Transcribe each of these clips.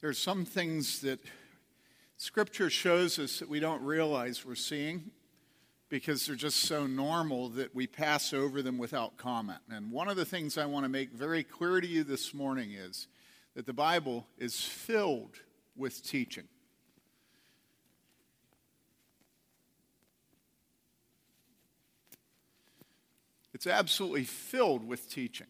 There are some things that Scripture shows us that we don't realize we're seeing because they're just so normal that we pass over them without comment. And one of the things I want to make very clear to you this morning is that the Bible is filled with teaching. It's absolutely filled with teaching.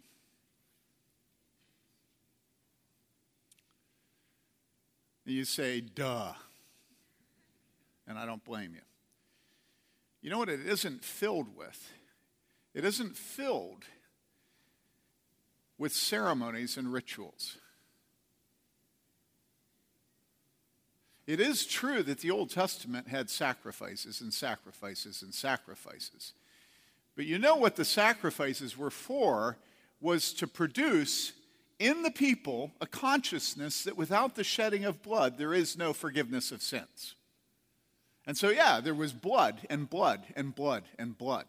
You say, duh. And I don't blame you. You know what it isn't filled with? It isn't filled with ceremonies and rituals. It is true that the Old Testament had sacrifices and sacrifices and sacrifices. But you know what the sacrifices were for was to produce in the people a consciousness that without the shedding of blood, there is no forgiveness of sins. And so, yeah, there was blood and blood and blood and blood.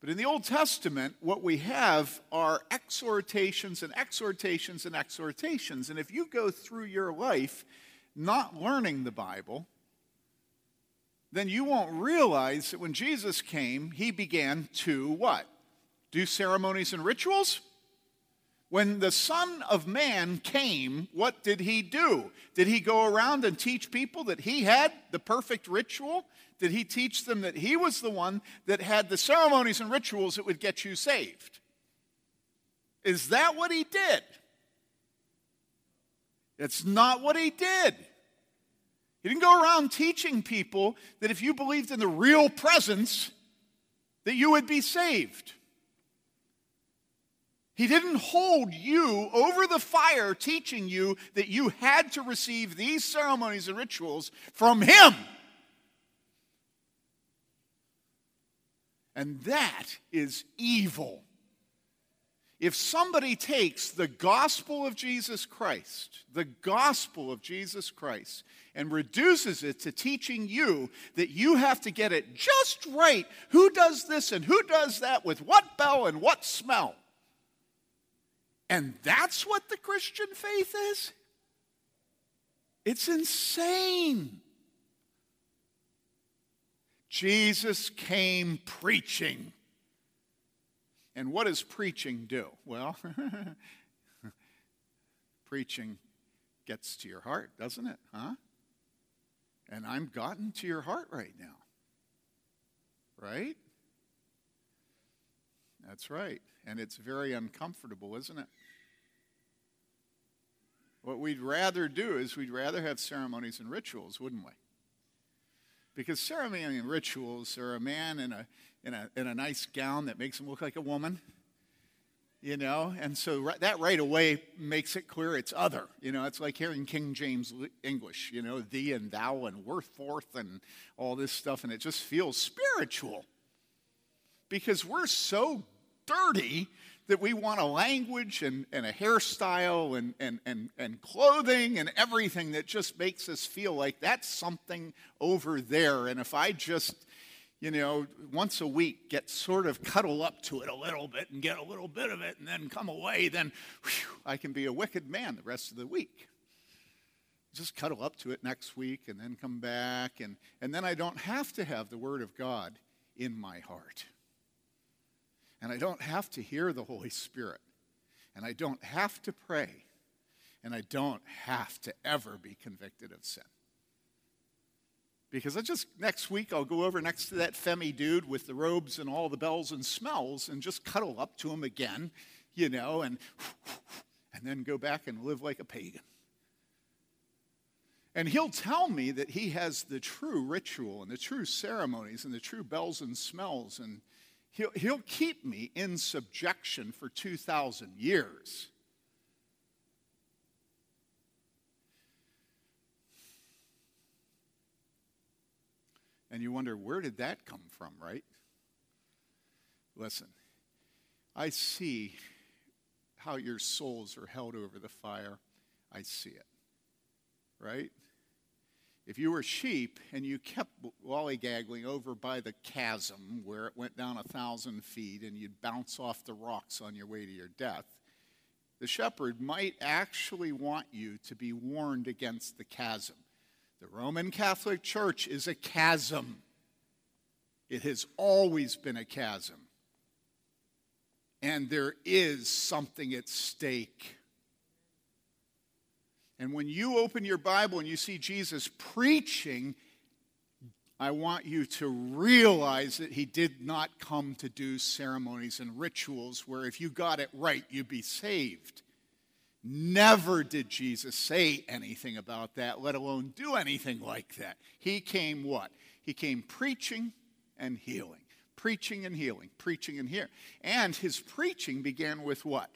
But in the Old Testament, what we have are exhortations and exhortations and exhortations. And if you go through your life not learning the Bible, then you won't realize that when Jesus came, he began to what? Do ceremonies and rituals? When the Son of Man came, what did he do? Did he go around and teach people that he had the perfect ritual? Did he teach them that he was the one that had the ceremonies and rituals that would get you saved? Is that what he did? It's not what he did. He didn't go around teaching people that if you believed in the real presence, that you would be saved. He didn't hold you over the fire teaching you that you had to receive these ceremonies and rituals from Him. And that is evil. If somebody takes the gospel of Jesus Christ, the gospel of Jesus Christ, and reduces it to teaching you that you have to get it just right who does this and who does that with what bell and what smell, and that's what the Christian faith is? It's insane. Jesus came preaching. And what does preaching do? Well, preaching gets to your heart, doesn't it? Huh? And I'm gotten to your heart right now. Right? That's right. And it's very uncomfortable, isn't it? What we'd rather do is we'd rather have ceremonies and rituals, wouldn't we? Because ceremony and rituals are a man in a, in a, in a nice gown that makes him look like a woman, you know, and so that right away makes it clear it's other. You know, it's like hearing King James English, you know, thee and thou and worth forth and all this stuff, and it just feels spiritual because we're so dirty that we want a language and, and a hairstyle and, and, and, and clothing and everything that just makes us feel like that's something over there. And if I just, you know, once a week get sort of cuddle up to it a little bit and get a little bit of it and then come away, then whew, I can be a wicked man the rest of the week. Just cuddle up to it next week and then come back. And, and then I don't have to have the Word of God in my heart. And I don't have to hear the Holy Spirit. And I don't have to pray. And I don't have to ever be convicted of sin. Because I just, next week, I'll go over next to that Femi dude with the robes and all the bells and smells and just cuddle up to him again, you know, and, and then go back and live like a pagan. And he'll tell me that he has the true ritual and the true ceremonies and the true bells and smells and He'll, he'll keep me in subjection for 2,000 years. And you wonder, where did that come from, right? Listen, I see how your souls are held over the fire. I see it, right? If you were sheep and you kept lollygaggling over by the chasm where it went down a thousand feet and you'd bounce off the rocks on your way to your death, the shepherd might actually want you to be warned against the chasm. The Roman Catholic Church is a chasm, it has always been a chasm. And there is something at stake. And when you open your Bible and you see Jesus preaching, I want you to realize that he did not come to do ceremonies and rituals where if you got it right, you'd be saved. Never did Jesus say anything about that, let alone do anything like that. He came what? He came preaching and healing. Preaching and healing, preaching and healing. And his preaching began with what?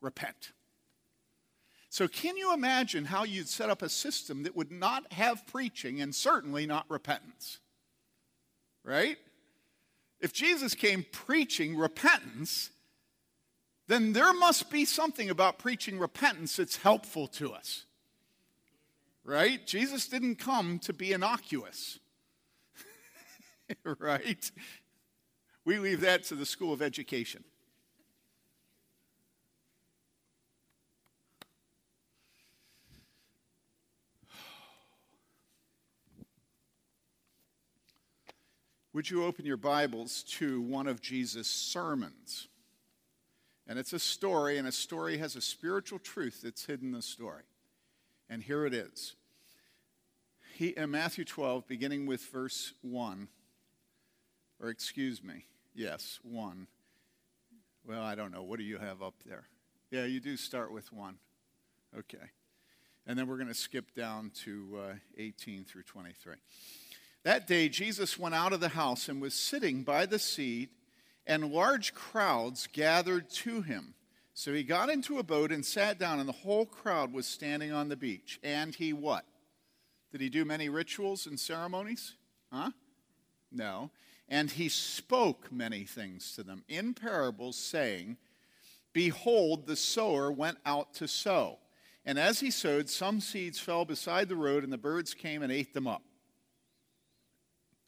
Repent. So, can you imagine how you'd set up a system that would not have preaching and certainly not repentance? Right? If Jesus came preaching repentance, then there must be something about preaching repentance that's helpful to us. Right? Jesus didn't come to be innocuous. right? We leave that to the School of Education. Would you open your Bibles to one of Jesus' sermons? And it's a story, and a story has a spiritual truth that's hidden in the story. And here it is. He, in Matthew 12, beginning with verse 1, or excuse me, yes, 1. Well, I don't know. What do you have up there? Yeah, you do start with 1. Okay. And then we're going to skip down to uh, 18 through 23. That day, Jesus went out of the house and was sitting by the sea, and large crowds gathered to him. So he got into a boat and sat down, and the whole crowd was standing on the beach. And he what? Did he do many rituals and ceremonies? Huh? No. And he spoke many things to them in parables, saying, Behold, the sower went out to sow. And as he sowed, some seeds fell beside the road, and the birds came and ate them up.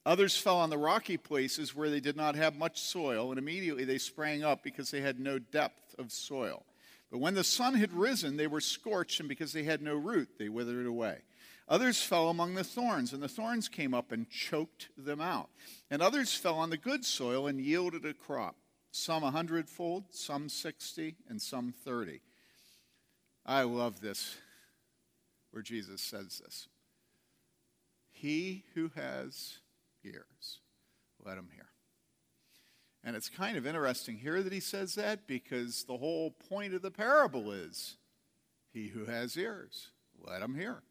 Others fell on the rocky places where they did not have much soil, and immediately they sprang up because they had no depth of soil. But when the sun had risen, they were scorched, and because they had no root, they withered away. Others fell among the thorns, and the thorns came up and choked them out. And others fell on the good soil and yielded a crop, some a hundredfold, some sixty, and some thirty. I love this, where Jesus says this. He who has ears. Let him hear. And it's kind of interesting here that he says that because the whole point of the parable is he who has ears, let him hear.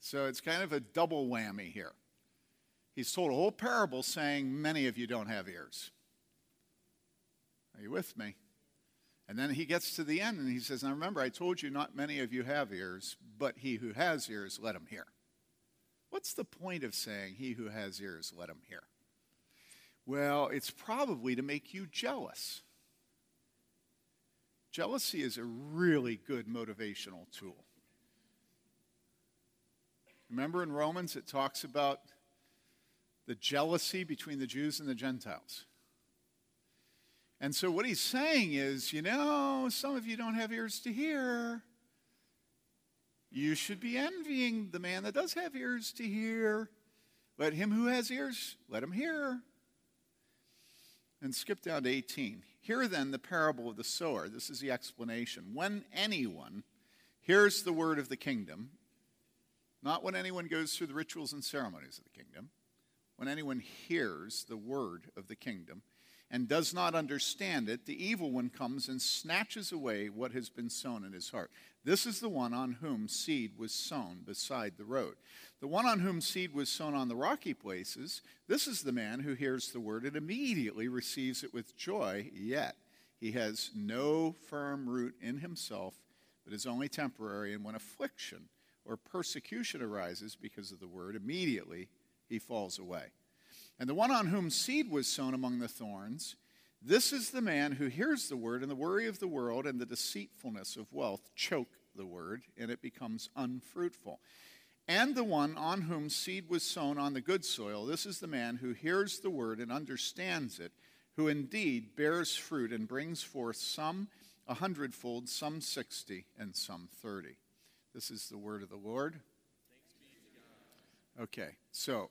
So it's kind of a double whammy here. He's told a whole parable saying, Many of you don't have ears. Are you with me? And then he gets to the end and he says, Now remember, I told you not many of you have ears, but he who has ears, let him hear. What's the point of saying, He who has ears, let him hear? Well, it's probably to make you jealous. Jealousy is a really good motivational tool. Remember in Romans, it talks about the jealousy between the Jews and the Gentiles. And so, what he's saying is, you know, some of you don't have ears to hear. You should be envying the man that does have ears to hear. Let him who has ears, let him hear. And skip down to 18. Hear then the parable of the sower. This is the explanation. When anyone hears the word of the kingdom, not when anyone goes through the rituals and ceremonies of the kingdom, when anyone hears the word of the kingdom and does not understand it, the evil one comes and snatches away what has been sown in his heart. This is the one on whom seed was sown beside the road. The one on whom seed was sown on the rocky places, this is the man who hears the word and immediately receives it with joy, yet he has no firm root in himself, but is only temporary. And when affliction or persecution arises because of the word, immediately he falls away. And the one on whom seed was sown among the thorns, this is the man who hears the word, and the worry of the world and the deceitfulness of wealth choke the word, and it becomes unfruitful. And the one on whom seed was sown on the good soil, this is the man who hears the word and understands it, who indeed bears fruit and brings forth some a hundredfold, some 60, and some 30. This is the word of the Lord. Okay, so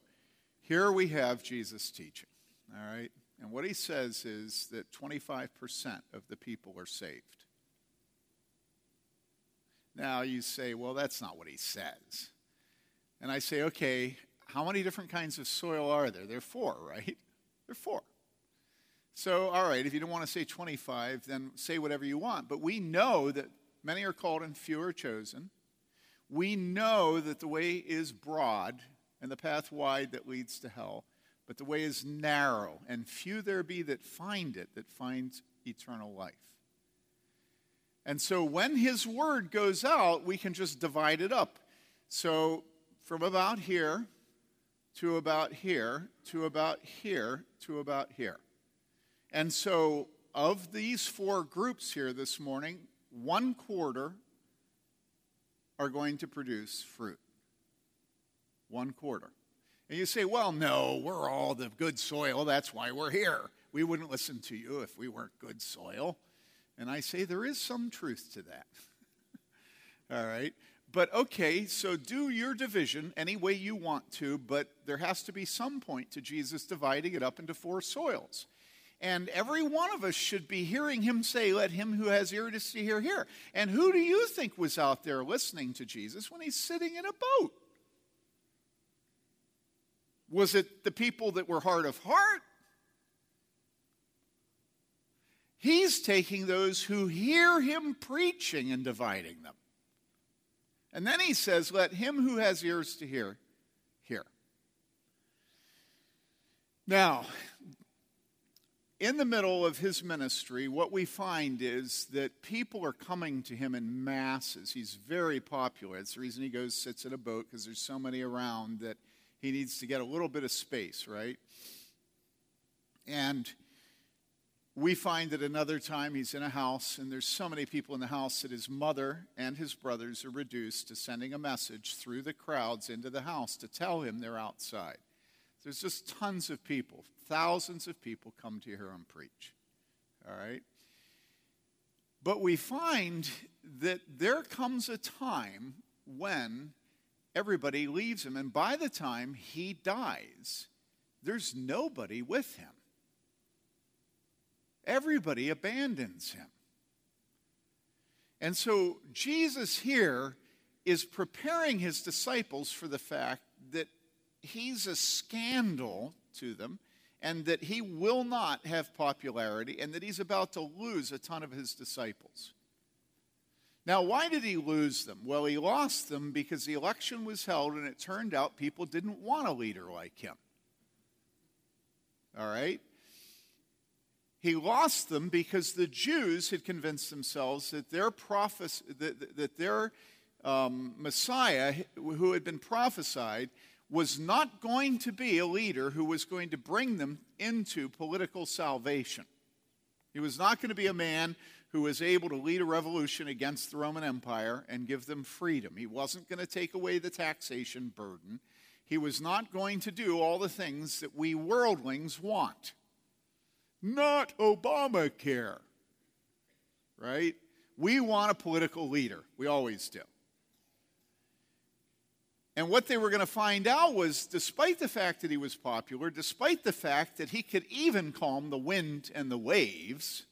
here we have Jesus teaching, all right? And what he says is that 25% of the people are saved. Now you say, well, that's not what he says. And I say, okay, how many different kinds of soil are there? There are four, right? There are four. So, all right, if you don't want to say 25, then say whatever you want. But we know that many are called and few are chosen. We know that the way is broad and the path wide that leads to hell, but the way is narrow, and few there be that find it, that find eternal life. And so when his word goes out, we can just divide it up. So from about here to about here to about here to about here. And so of these four groups here this morning, one quarter are going to produce fruit. One quarter. And you say, well, no, we're all the good soil. That's why we're here. We wouldn't listen to you if we weren't good soil. And I say, there is some truth to that. all right. But okay, so do your division any way you want to, but there has to be some point to Jesus dividing it up into four soils. And every one of us should be hearing him say, Let him who has ears to hear, hear. And who do you think was out there listening to Jesus when he's sitting in a boat? Was it the people that were hard of heart? He's taking those who hear him preaching and dividing them. And then he says, Let him who has ears to hear, hear. Now, in the middle of his ministry, what we find is that people are coming to him in masses. He's very popular. It's the reason he goes, sits in a boat, because there's so many around that he needs to get a little bit of space, right? And we find that another time he's in a house, and there's so many people in the house that his mother and his brothers are reduced to sending a message through the crowds into the house to tell him they're outside. There's just tons of people, thousands of people come to hear him preach. All right? But we find that there comes a time when everybody leaves him, and by the time he dies, there's nobody with him. Everybody abandons him. And so Jesus here is preparing his disciples for the fact that he's a scandal to them and that he will not have popularity and that he's about to lose a ton of his disciples. Now, why did he lose them? Well, he lost them because the election was held and it turned out people didn't want a leader like him. All right? He lost them because the Jews had convinced themselves that their prophes- that, that their um, Messiah, who had been prophesied, was not going to be a leader who was going to bring them into political salvation. He was not going to be a man who was able to lead a revolution against the Roman Empire and give them freedom. He wasn't going to take away the taxation burden. He was not going to do all the things that we worldlings want. Not Obamacare, right? We want a political leader. We always do. And what they were going to find out was despite the fact that he was popular, despite the fact that he could even calm the wind and the waves,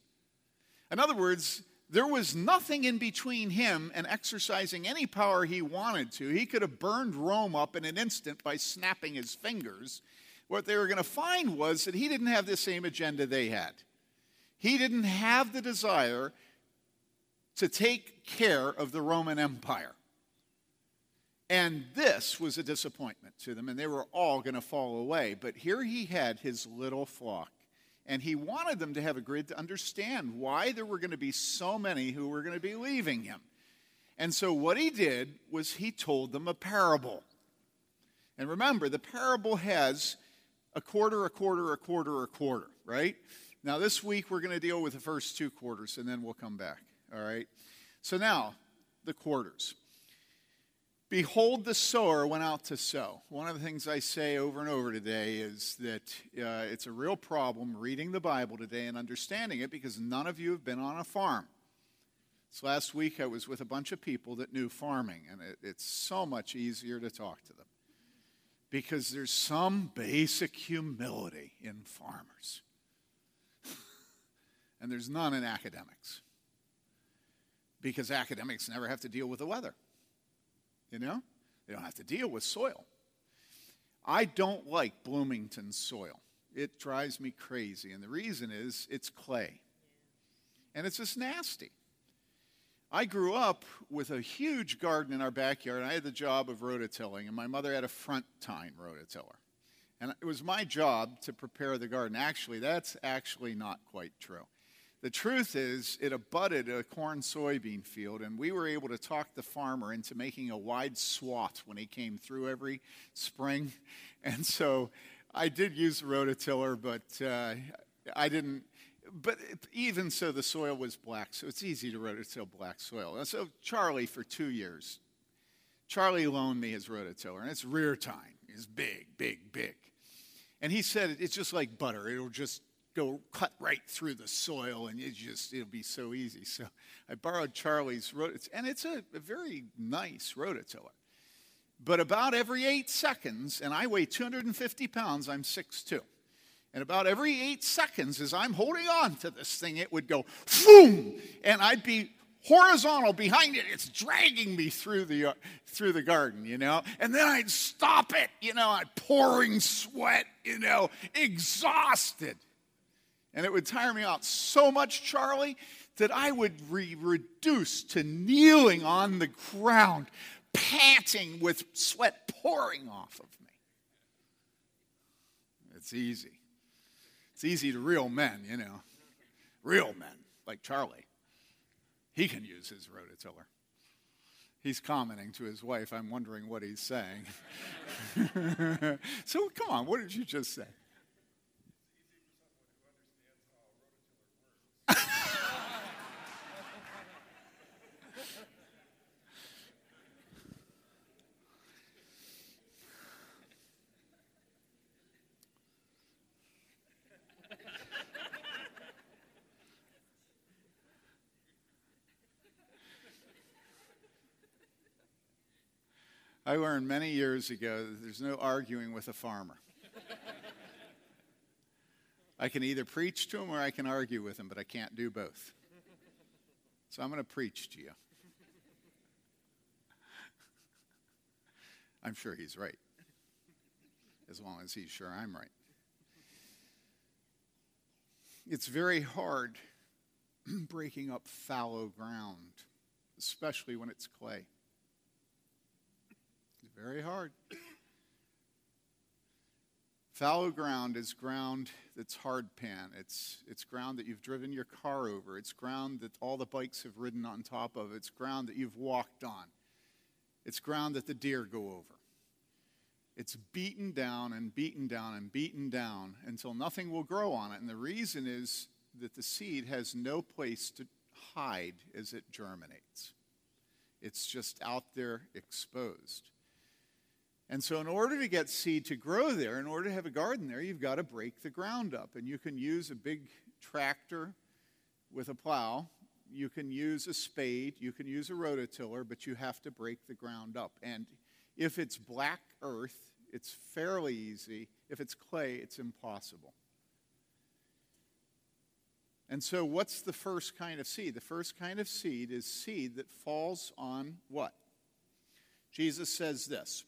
in other words, there was nothing in between him and exercising any power he wanted to. He could have burned Rome up in an instant by snapping his fingers. What they were going to find was that he didn't have the same agenda they had. He didn't have the desire to take care of the Roman Empire. And this was a disappointment to them, and they were all going to fall away. But here he had his little flock, and he wanted them to have a grid to understand why there were going to be so many who were going to be leaving him. And so what he did was he told them a parable. And remember, the parable has a quarter, a quarter, a quarter, a quarter, right? Now, this week we're going to deal with the first two quarters, and then we'll come back, all right? So now, the quarters. Behold, the sower went out to sow. One of the things I say over and over today is that uh, it's a real problem reading the Bible today and understanding it because none of you have been on a farm. This last week I was with a bunch of people that knew farming, and it, it's so much easier to talk to them because there's some basic humility in farmers, and there's none in academics because academics never have to deal with the weather. You know? They don't have to deal with soil. I don't like Bloomington soil. It drives me crazy. And the reason is it's clay. And it's just nasty. I grew up with a huge garden in our backyard, and I had the job of rototilling, and my mother had a front tine rototiller. And it was my job to prepare the garden. Actually, that's actually not quite true. The truth is, it abutted a corn soybean field, and we were able to talk the farmer into making a wide swath when he came through every spring. And so I did use the rototiller, but uh, I didn't. But even so, the soil was black, so it's easy to rototill black soil. And so Charlie, for two years, Charlie loaned me his rototiller, and it's rear tine. It's big, big, big. And he said it's just like butter. It'll just go cut right through the soil and it just it'll be so easy. So i borrowed charlie's rototiller and it's a, a very nice rototiller. But about every eight seconds and i weigh 250 pounds i'm 6'2 and about every eight seconds as i'm holding on to this thing it would go boom! And i'd be horizontal behind it. It's dragging me through the uh, through the garden you know? And then i'd stop it you know? I'm pouring sweat you know? Exhausted and it would tire me out so much, Charlie, that I would be reduced to kneeling on the ground, panting with sweat pouring off of me. It's easy. It's easy to real men, you know. Real men, like Charlie. He can use his rototiller. He's commenting to his wife, I'm wondering what he's saying. so come on, what did you just say? I learned many years ago that there's no arguing with a farmer. I can either preach to him or I can argue with him, but I can't do both. So I'm going to preach to you. I'm sure he's right, as long as he's sure I'm right. It's very hard breaking up fallow ground, especially when it's clay. Very hard. Fallow ground is ground that's hard pan. It's, it's ground that you've driven your car over. It's ground that all the bikes have ridden on top of. It's ground that you've walked on. It's ground that the deer go over. It's beaten down and beaten down and beaten down until nothing will grow on it. And the reason is that the seed has no place to hide as it germinates, it's just out there exposed. And so, in order to get seed to grow there, in order to have a garden there, you've got to break the ground up. And you can use a big tractor with a plow, you can use a spade, you can use a rototiller, but you have to break the ground up. And if it's black earth, it's fairly easy. If it's clay, it's impossible. And so, what's the first kind of seed? The first kind of seed is seed that falls on what? Jesus says this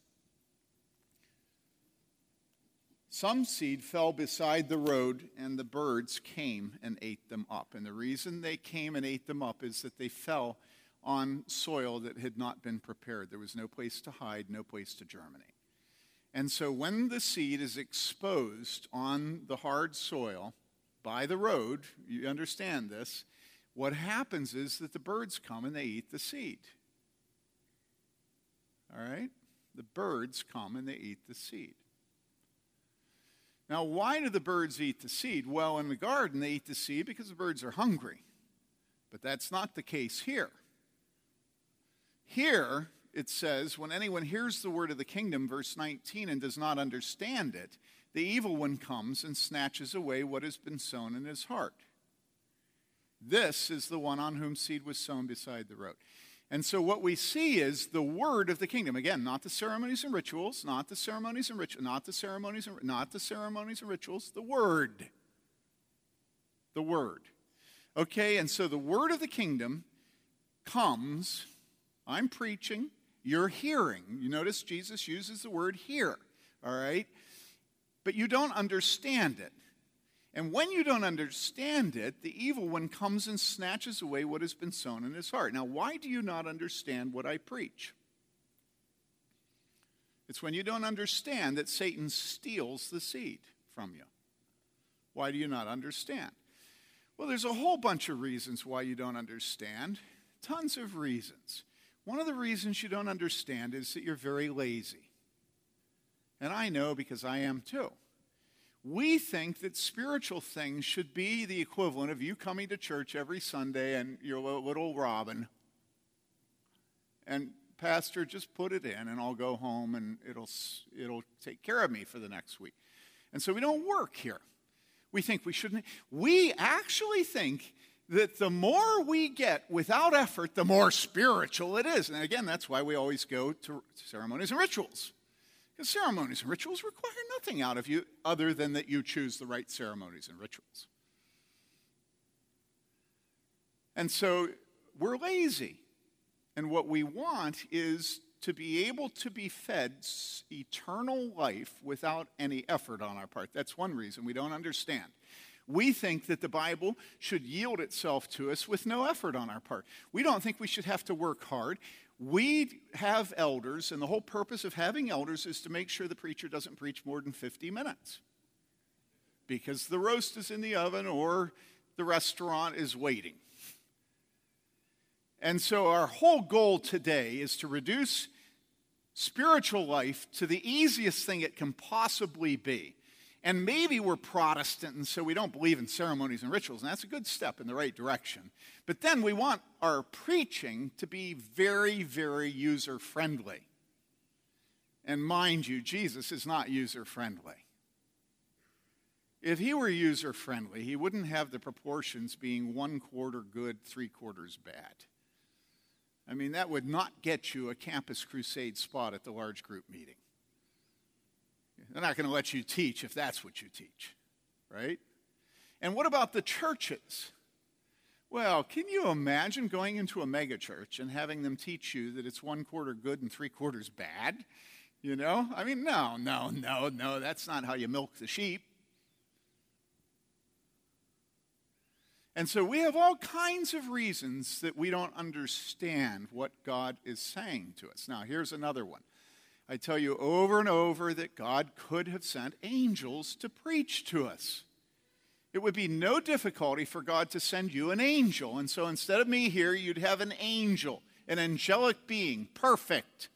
Some seed fell beside the road, and the birds came and ate them up. And the reason they came and ate them up is that they fell on soil that had not been prepared. There was no place to hide, no place to germinate. And so when the seed is exposed on the hard soil by the road, you understand this, what happens is that the birds come and they eat the seed. All right? The birds come and they eat the seed. Now, why do the birds eat the seed? Well, in the garden, they eat the seed because the birds are hungry. But that's not the case here. Here, it says, when anyone hears the word of the kingdom, verse 19, and does not understand it, the evil one comes and snatches away what has been sown in his heart. This is the one on whom seed was sown beside the road. And so what we see is the word of the kingdom. Again, not the ceremonies and rituals, not the ceremonies and rituals, not the ceremonies and not the ceremonies and rituals, the word. The word. Okay, and so the word of the kingdom comes, I'm preaching, you're hearing. You notice Jesus uses the word hear, all right? But you don't understand it. And when you don't understand it, the evil one comes and snatches away what has been sown in his heart. Now, why do you not understand what I preach? It's when you don't understand that Satan steals the seed from you. Why do you not understand? Well, there's a whole bunch of reasons why you don't understand. Tons of reasons. One of the reasons you don't understand is that you're very lazy. And I know because I am too we think that spiritual things should be the equivalent of you coming to church every Sunday and your little Robin. And pastor, just put it in and I'll go home and it'll, it'll take care of me for the next week. And so we don't work here. We think we shouldn't. We actually think that the more we get without effort, the more spiritual it is. And again, that's why we always go to ceremonies and rituals. Ceremonies and rituals require nothing out of you other than that you choose the right ceremonies and rituals. And so we're lazy. And what we want is to be able to be fed eternal life without any effort on our part. That's one reason we don't understand. We think that the Bible should yield itself to us with no effort on our part. We don't think we should have to work hard we have elders, and the whole purpose of having elders is to make sure the preacher doesn't preach more than 50 minutes because the roast is in the oven or the restaurant is waiting. And so, our whole goal today is to reduce spiritual life to the easiest thing it can possibly be. And maybe we're Protestant and so we don't believe in ceremonies and rituals, and that's a good step in the right direction. But then we want our preaching to be very, very user friendly. And mind you, Jesus is not user friendly. If he were user friendly, he wouldn't have the proportions being one quarter good, three quarters bad. I mean, that would not get you a campus crusade spot at the large group meeting. They're not going to let you teach if that's what you teach, right? And what about the churches? Well, can you imagine going into a megachurch and having them teach you that it's one quarter good and three quarters bad? You know? I mean, no, no, no, no, that's not how you milk the sheep. And so we have all kinds of reasons that we don't understand what God is saying to us. Now, here's another one. I tell you over and over that God could have sent angels to preach to us. It would be no difficulty for God to send you an angel. And so instead of me here, you'd have an angel, an angelic being, perfect.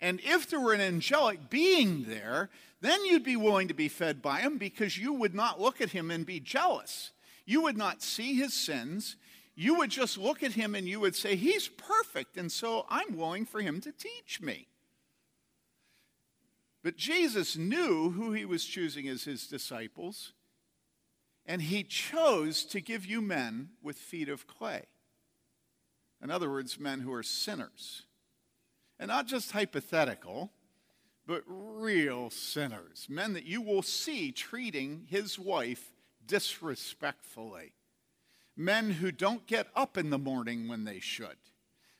And if there were an angelic being there, then you'd be willing to be fed by him because you would not look at him and be jealous. You would not see his sins. You would just look at him and you would say, He's perfect, and so I'm willing for him to teach me. But Jesus knew who he was choosing as his disciples, and he chose to give you men with feet of clay. In other words, men who are sinners. And not just hypothetical, but real sinners. Men that you will see treating his wife disrespectfully. Men who don't get up in the morning when they should.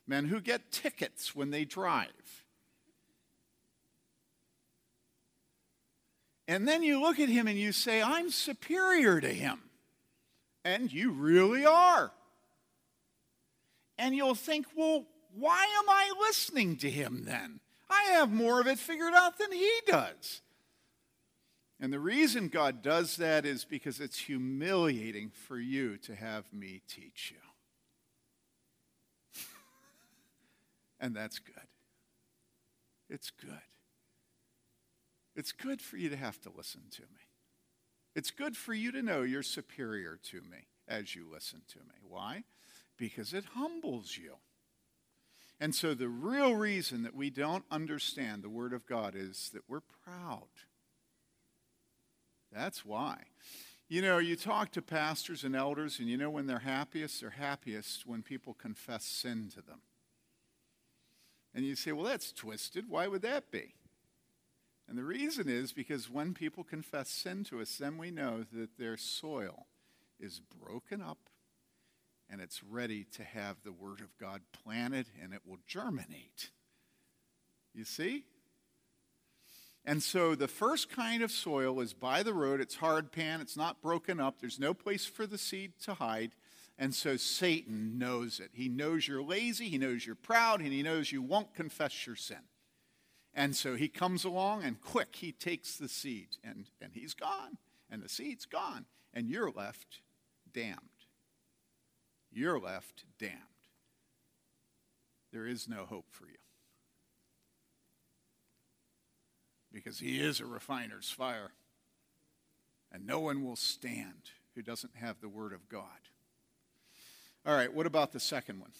Men who get tickets when they drive And then you look at him and you say, I'm superior to him. And you really are. And you'll think, well, why am I listening to him then? I have more of it figured out than he does. And the reason God does that is because it's humiliating for you to have me teach you. and that's good. It's good. It's good for you to have to listen to me. It's good for you to know you're superior to me as you listen to me. Why? Because it humbles you. And so, the real reason that we don't understand the Word of God is that we're proud. That's why. You know, you talk to pastors and elders, and you know when they're happiest? They're happiest when people confess sin to them. And you say, well, that's twisted. Why would that be? And the reason is because when people confess sin to us, then we know that their soil is broken up and it's ready to have the Word of God planted and it will germinate. You see? And so the first kind of soil is by the road. It's hard pan, it's not broken up, there's no place for the seed to hide. And so Satan knows it. He knows you're lazy, he knows you're proud, and he knows you won't confess your sin. And so he comes along and quick, he takes the seed and, and he's gone. And the seed's gone. And you're left damned. You're left damned. There is no hope for you. Because he is a refiner's fire. And no one will stand who doesn't have the word of God. All right, what about the second one?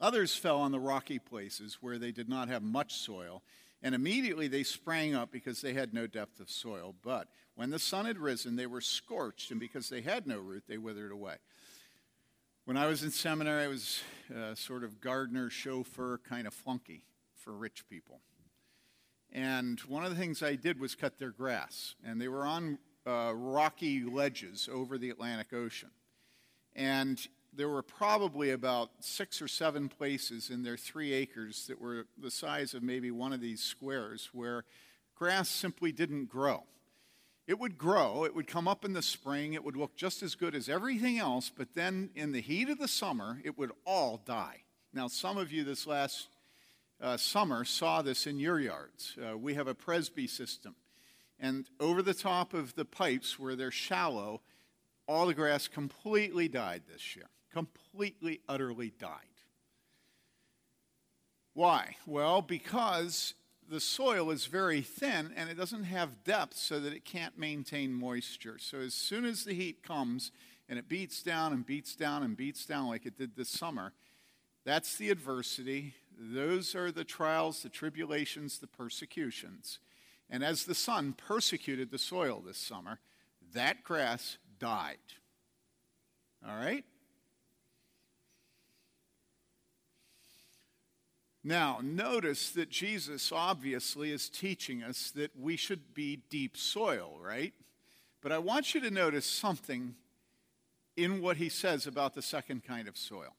Others fell on the rocky places where they did not have much soil, and immediately they sprang up because they had no depth of soil. But when the sun had risen, they were scorched, and because they had no root, they withered away. When I was in seminary, I was a sort of gardener, chauffeur, kind of flunky for rich people. And one of the things I did was cut their grass. And they were on uh, rocky ledges over the Atlantic Ocean. And there were probably about six or seven places in their three acres that were the size of maybe one of these squares where grass simply didn't grow. It would grow, it would come up in the spring, it would look just as good as everything else, but then in the heat of the summer, it would all die. Now, some of you this last uh, summer saw this in your yards. Uh, we have a Presby system, and over the top of the pipes where they're shallow, all the grass completely died this year completely, utterly died. Why? Well, because the soil is very thin and it doesn't have depth so that it can't maintain moisture. So as soon as the heat comes and it beats down and beats down and beats down like it did this summer, that's the adversity. Those are the trials, the tribulations, the persecutions. And as the sun persecuted the soil this summer, that grass died. All right? Now, notice that Jesus obviously is teaching us that we should be deep soil, right? But I want you to notice something in what he says about the second kind of soil.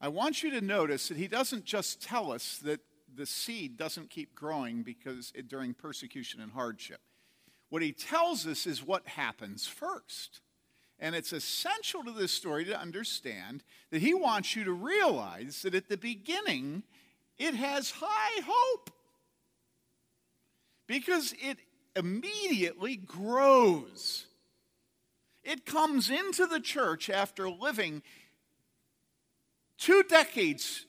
I want you to notice that he doesn't just tell us that the seed doesn't keep growing because it, during persecution and hardship. What he tells us is what happens first. And it's essential to this story to understand that he wants you to realize that at the beginning, it has high hope because it immediately grows. It comes into the church after living two decades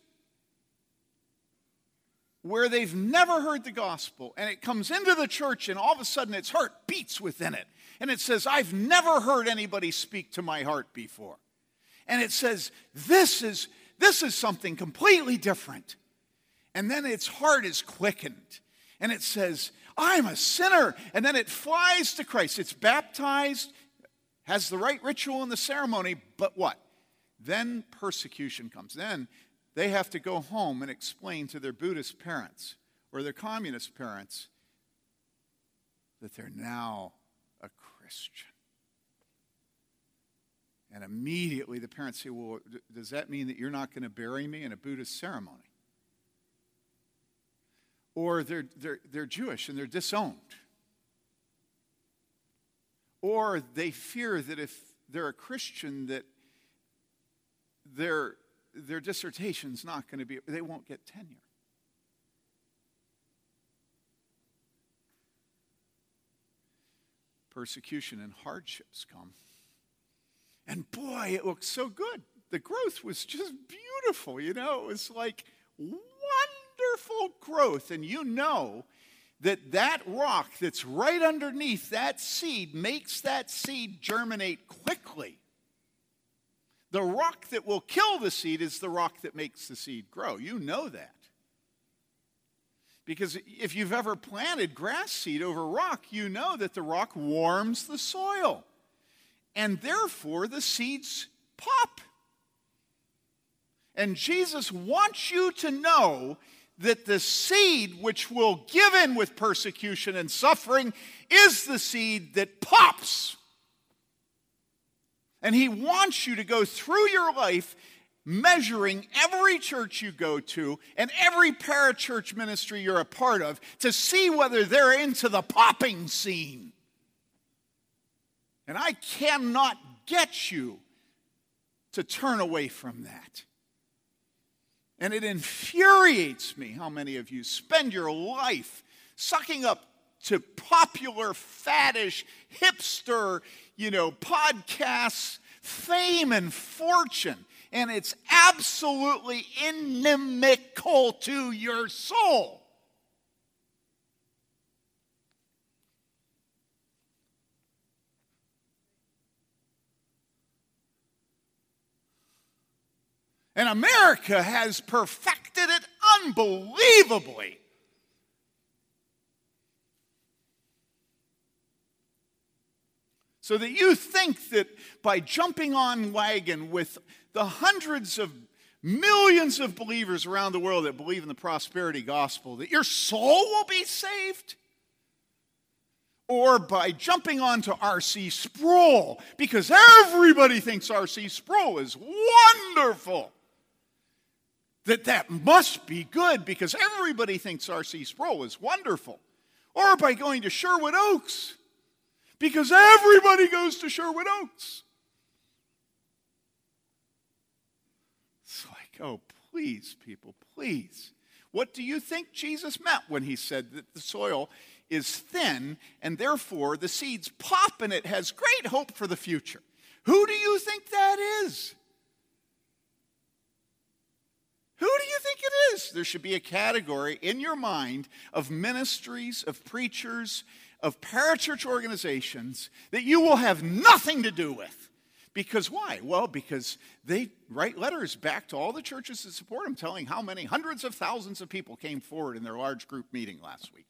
where they've never heard the gospel, and it comes into the church, and all of a sudden its heart beats within it. And it says, I've never heard anybody speak to my heart before. And it says, This is, this is something completely different. And then its heart is quickened. And it says, I'm a sinner. And then it flies to Christ. It's baptized, has the right ritual and the ceremony, but what? Then persecution comes. Then they have to go home and explain to their Buddhist parents or their communist parents that they're now a Christian. And immediately the parents say, Well, does that mean that you're not going to bury me in a Buddhist ceremony? Or they're, they're, they're Jewish and they're disowned. Or they fear that if they're a Christian, that their, their dissertation's not going to be, they won't get tenure. Persecution and hardships come. And boy, it looked so good. The growth was just beautiful, you know? It was like, wonderful growth. And you know that that rock that's right underneath that seed makes that seed germinate quickly. The rock that will kill the seed is the rock that makes the seed grow. You know that. Because if you've ever planted grass seed over rock, you know that the rock warms the soil. And therefore, the seeds pop. And Jesus wants you to know that the seed which will give in with persecution and suffering is the seed that pops. And He wants you to go through your life measuring every church you go to and every parachurch ministry you're a part of to see whether they're into the popping scene. And I cannot get you to turn away from that. And it infuriates me how many of you spend your life sucking up to popular, faddish, hipster, you know, podcasts, fame and fortune. And it's absolutely inimical to your soul. And America has perfected it unbelievably. So that you think that by jumping on wagon with the hundreds of millions of believers around the world that believe in the prosperity gospel, that your soul will be saved? Or by jumping onto R.C. Sproul, because everybody thinks R.C. Sproul is wonderful that that must be good because everybody thinks R.C. Sproul is wonderful. Or by going to Sherwood Oaks because everybody goes to Sherwood Oaks. It's like, oh, please, people, please. What do you think Jesus meant when he said that the soil is thin and therefore the seeds pop and it has great hope for the future? Who do you think that is? Who do you think it is? There should be a category in your mind of ministries, of preachers, of parachurch organizations that you will have nothing to do with. Because why? Well, because they write letters back to all the churches that support them telling how many hundreds of thousands of people came forward in their large group meeting last week.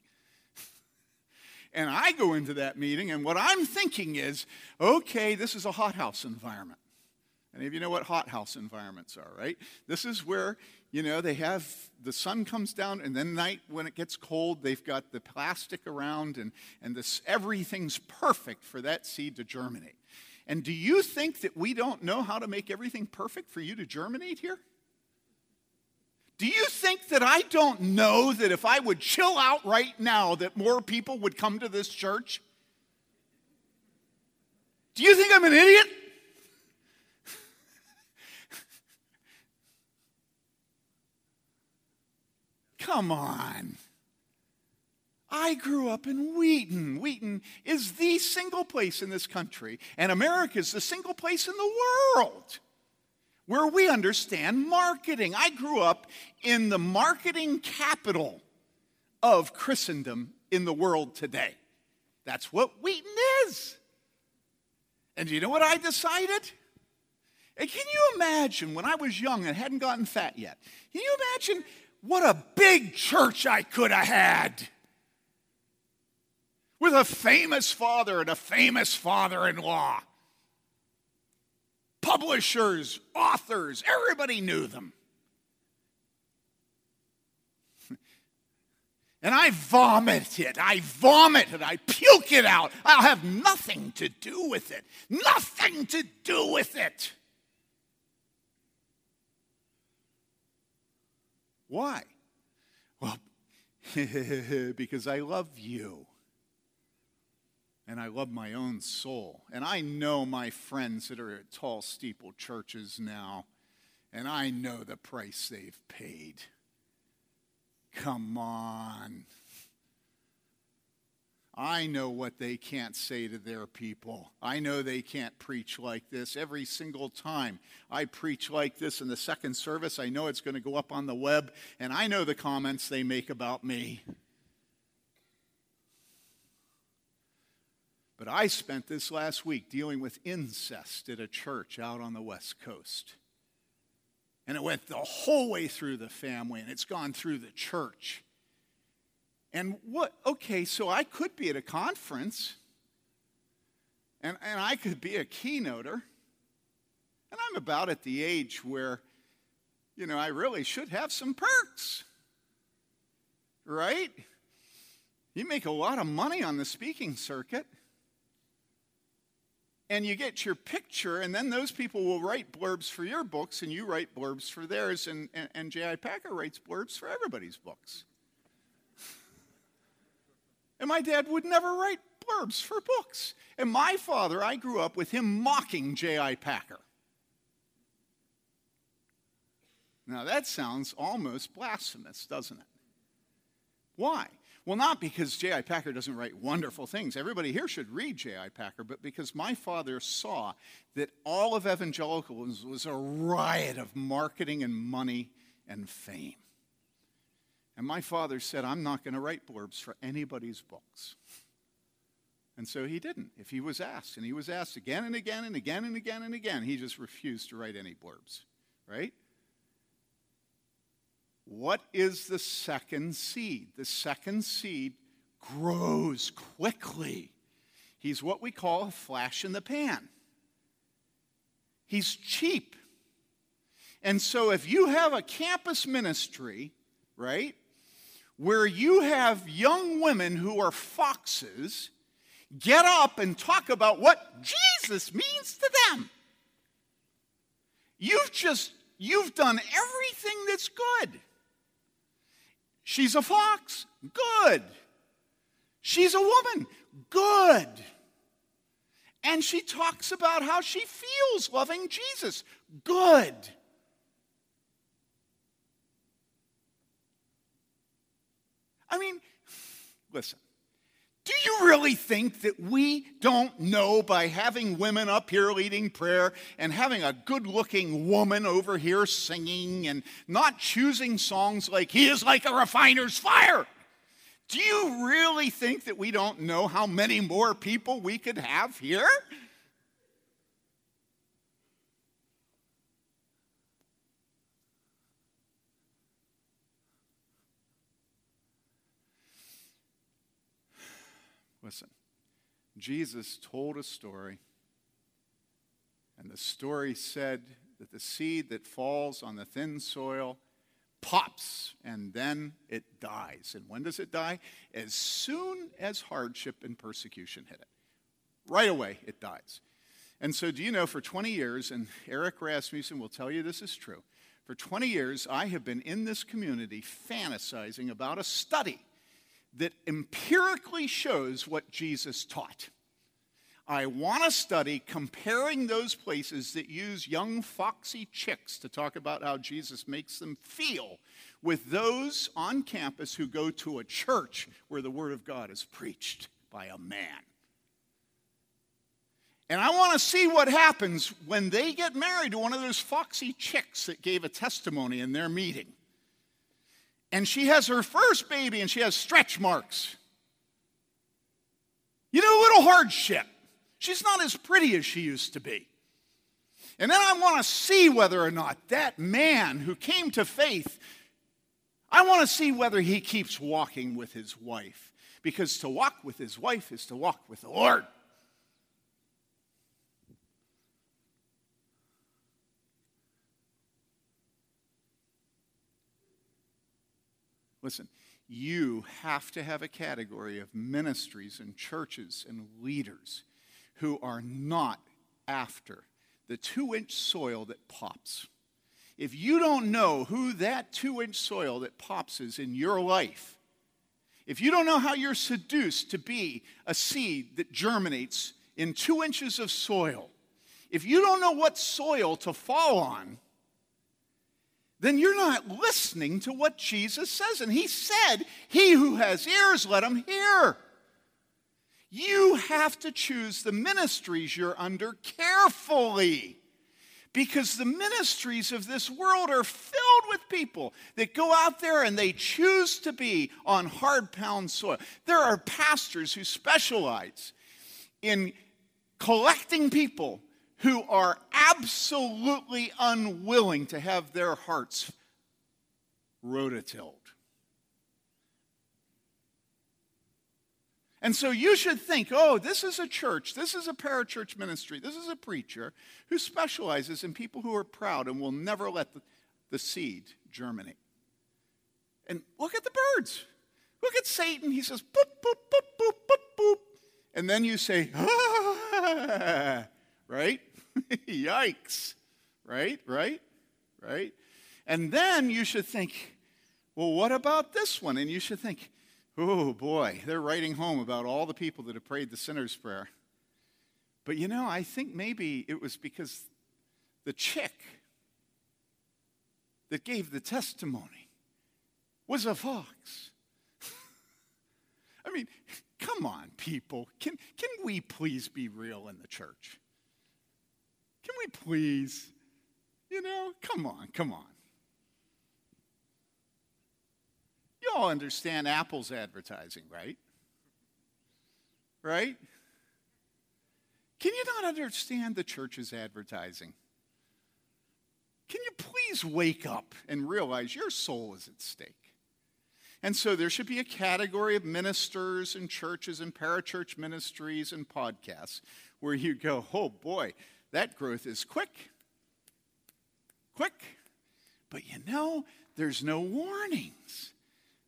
and I go into that meeting, and what I'm thinking is okay, this is a hothouse environment. Any of you know what hothouse environments are, right? This is where, you know, they have the sun comes down, and then night when it gets cold, they've got the plastic around, and, and this everything's perfect for that seed to germinate. And do you think that we don't know how to make everything perfect for you to germinate here? Do you think that I don't know that if I would chill out right now, that more people would come to this church? Do you think I'm an idiot? Come on. I grew up in Wheaton. Wheaton is the single place in this country, and America is the single place in the world where we understand marketing. I grew up in the marketing capital of Christendom in the world today. That's what Wheaton is. And do you know what I decided? And can you imagine when I was young and hadn't gotten fat yet? Can you imagine what a big church I could have had. With a famous father and a famous father in law. Publishers, authors, everybody knew them. and I vomit it. I vomit it. I puke it out. I'll have nothing to do with it. Nothing to do with it. Why? Well, because I love you. And I love my own soul. And I know my friends that are at tall steeple churches now, and I know the price they've paid. Come on. I know what they can't say to their people. I know they can't preach like this. Every single time I preach like this in the second service, I know it's going to go up on the web, and I know the comments they make about me. But I spent this last week dealing with incest at a church out on the West Coast. And it went the whole way through the family, and it's gone through the church. And what, okay, so I could be at a conference and, and I could be a keynoter. And I'm about at the age where, you know, I really should have some perks. Right? You make a lot of money on the speaking circuit and you get your picture, and then those people will write blurbs for your books, and you write blurbs for theirs, and, and, and J.I. Packer writes blurbs for everybody's books. And my dad would never write blurbs for books. And my father, I grew up with him mocking J.I. Packer. Now that sounds almost blasphemous, doesn't it? Why? Well, not because J.I. Packer doesn't write wonderful things. Everybody here should read J.I. Packer, but because my father saw that all of evangelicalism was a riot of marketing and money and fame. And my father said, I'm not going to write blurbs for anybody's books. And so he didn't, if he was asked. And he was asked again and again and again and again and again. He just refused to write any blurbs, right? What is the second seed? The second seed grows quickly. He's what we call a flash in the pan. He's cheap. And so if you have a campus ministry, right, where you have young women who are foxes get up and talk about what Jesus means to them, you've just you've done everything that's good. She's a fox. Good. She's a woman. Good. And she talks about how she feels loving Jesus. Good. I mean, listen. Do you really think that we don't know by having women up here leading prayer and having a good looking woman over here singing and not choosing songs like He is like a refiner's fire? Do you really think that we don't know how many more people we could have here? Listen, Jesus told a story, and the story said that the seed that falls on the thin soil pops and then it dies. And when does it die? As soon as hardship and persecution hit it. Right away, it dies. And so, do you know, for 20 years, and Eric Rasmussen will tell you this is true, for 20 years, I have been in this community fantasizing about a study that empirically shows what Jesus taught. I want to study comparing those places that use young foxy chicks to talk about how Jesus makes them feel with those on campus who go to a church where the Word of God is preached by a man. And I want to see what happens when they get married to one of those foxy chicks that gave a testimony in their meeting and she has her first baby and she has stretch marks. You know, a little hardship. She's not as pretty as she used to be. And then I want to see whether or not that man who came to faith, I want to see whether he keeps walking with his wife. Because to walk with his wife is to walk with the Lord. Listen, you have to have a category of ministries and churches and leaders who are not after the two inch soil that pops. If you don't know who that two inch soil that pops is in your life, if you don't know how you're seduced to be a seed that germinates in two inches of soil, if you don't know what soil to fall on, then you're not listening to what Jesus says. And he said, He who has ears, let him hear. You have to choose the ministries you're under carefully because the ministries of this world are filled with people that go out there and they choose to be on hard pound soil. There are pastors who specialize in collecting people who are absolutely unwilling to have their hearts rototilled. And so you should think, oh, this is a church, this is a parachurch ministry, this is a preacher who specializes in people who are proud and will never let the, the seed germinate. And look at the birds. Look at Satan. He says, boop, boop, boop, boop, boop, boop. And then you say, ah, right? Yikes. Right, right, right? And then you should think, well, what about this one? And you should think, oh boy, they're writing home about all the people that have prayed the sinner's prayer. But you know, I think maybe it was because the chick that gave the testimony was a fox. I mean, come on, people. Can, can we please be real in the church? Can we please? You know, come on, come on. You all understand Apple's advertising, right? Right? Can you not understand the church's advertising? Can you please wake up and realize your soul is at stake? And so there should be a category of ministers and churches and parachurch ministries and podcasts where you go, oh boy, that growth is quick. Quick. But you know, there's no warnings.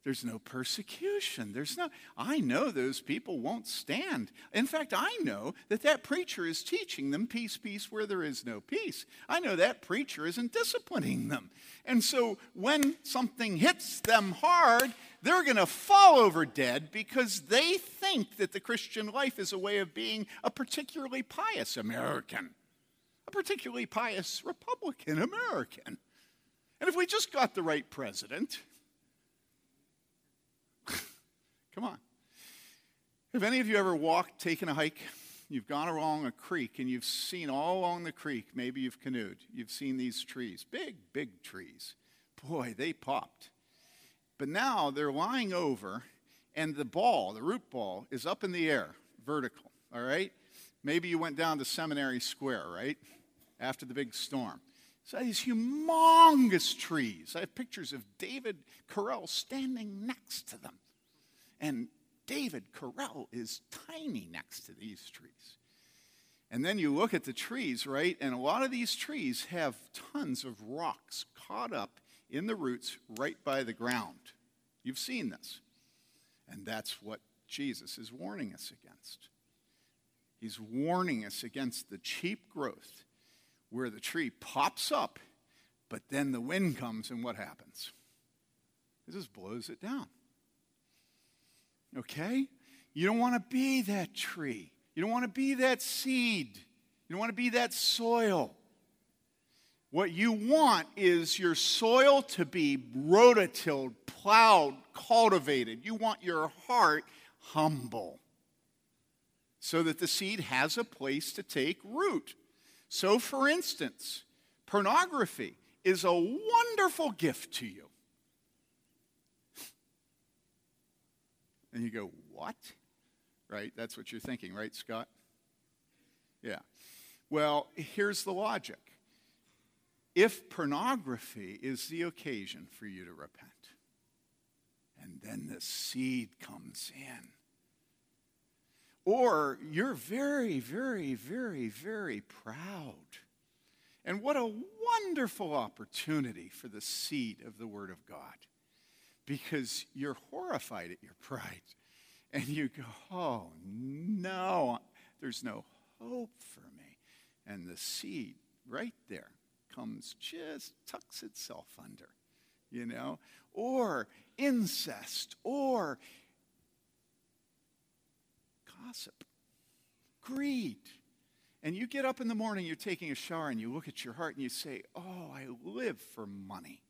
There's no persecution. There's no, I know those people won't stand. In fact, I know that that preacher is teaching them peace, peace where there is no peace. I know that preacher isn't disciplining them. And so when something hits them hard, they're going to fall over dead because they think that the Christian life is a way of being a particularly pious American, a particularly pious Republican American. And if we just got the right president, Come on. Have any of you ever walked, taken a hike? You've gone along a creek and you've seen all along the creek, maybe you've canoed, you've seen these trees, big, big trees. Boy, they popped. But now they're lying over and the ball, the root ball, is up in the air, vertical, all right? Maybe you went down to Seminary Square, right? After the big storm. So these humongous trees. I have pictures of David Carell standing next to them. And David Carell is tiny next to these trees. And then you look at the trees, right? And a lot of these trees have tons of rocks caught up in the roots right by the ground. You've seen this. And that's what Jesus is warning us against. He's warning us against the cheap growth where the tree pops up, but then the wind comes and what happens? It just blows it down. Okay? You don't want to be that tree. You don't want to be that seed. You don't want to be that soil. What you want is your soil to be rototilled, plowed, cultivated. You want your heart humble so that the seed has a place to take root. So, for instance, pornography is a wonderful gift to you. And you go, What? Right? That's what you're thinking, right, Scott? Yeah. Well, here's the logic. If pornography is the occasion for you to repent, and then the seed comes in, or you're very, very, very, very proud. And what a wonderful opportunity for the seed of the Word of God because you're horrified at your pride. And you go, oh, no, there's no hope for me. And the seed right there comes, just tucks itself under, you know? Or incest, or gossip, greed. And you get up in the morning, you're taking a shower, and you look at your heart and you say, Oh, I live for money.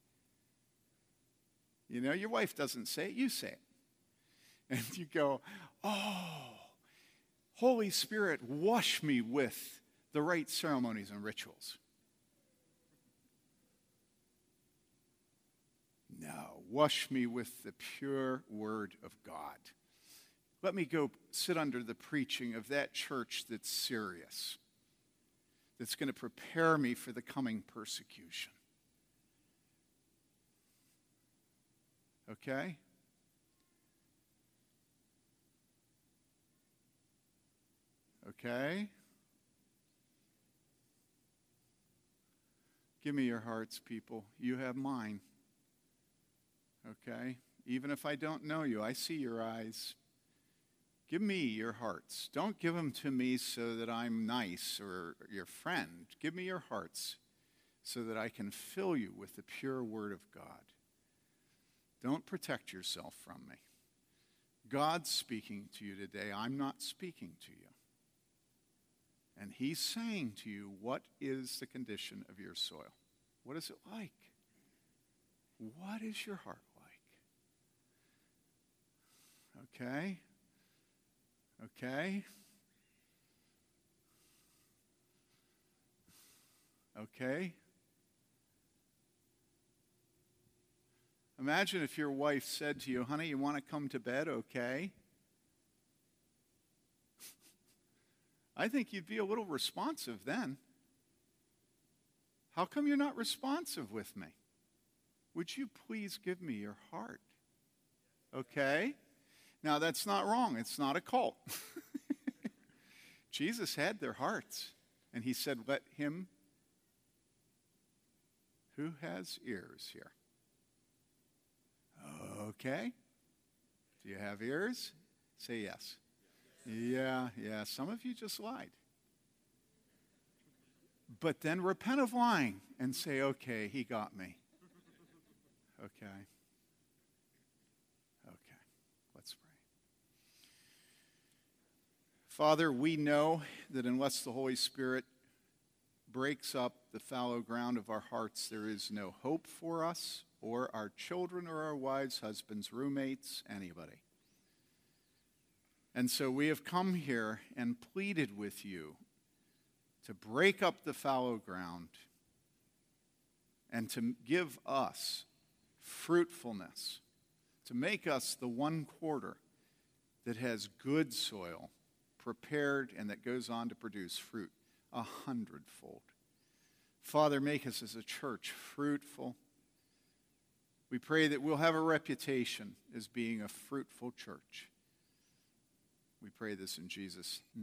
You know, your wife doesn't say it, you say it. And you go, Oh, Holy Spirit, wash me with the right ceremonies and rituals. No, wash me with the pure word of God. Let me go sit under the preaching of that church that's serious, that's going to prepare me for the coming persecution. Okay? Okay? Give me your hearts, people. You have mine. Okay? Even if I don't know you, I see your eyes. Give me your hearts. Don't give them to me so that I'm nice or your friend. Give me your hearts so that I can fill you with the pure word of God. Don't protect yourself from me. God's speaking to you today. I'm not speaking to you. And He's saying to you, What is the condition of your soil? What is it like? What is your heart like? Okay? Okay? Okay? Imagine if your wife said to you, honey, you want to come to bed, okay? I think you'd be a little responsive then. How come you're not responsive with me? Would you please give me your heart? Okay? Now, that's not wrong. It's not a cult. Jesus had their hearts, and he said, Let him who has ears hear. Okay? Do you have ears? Say yes. Yeah, yeah. Some of you just lied. But then repent of lying and say, okay, he got me. Okay. Let's pray. Father, we know that unless the Holy Spirit breaks up the fallow ground of our hearts, there is no hope for us or our children or our wives, husbands, roommates, anybody. And so we have come here and pleaded with you to break up the fallow ground and to give us fruitfulness, to make us the one quarter that has good soil prepared and that goes on to produce fruit a hundredfold. Father, make us as a church fruitful we pray that we'll have a reputation as being a fruitful church. We pray this in Jesus' name.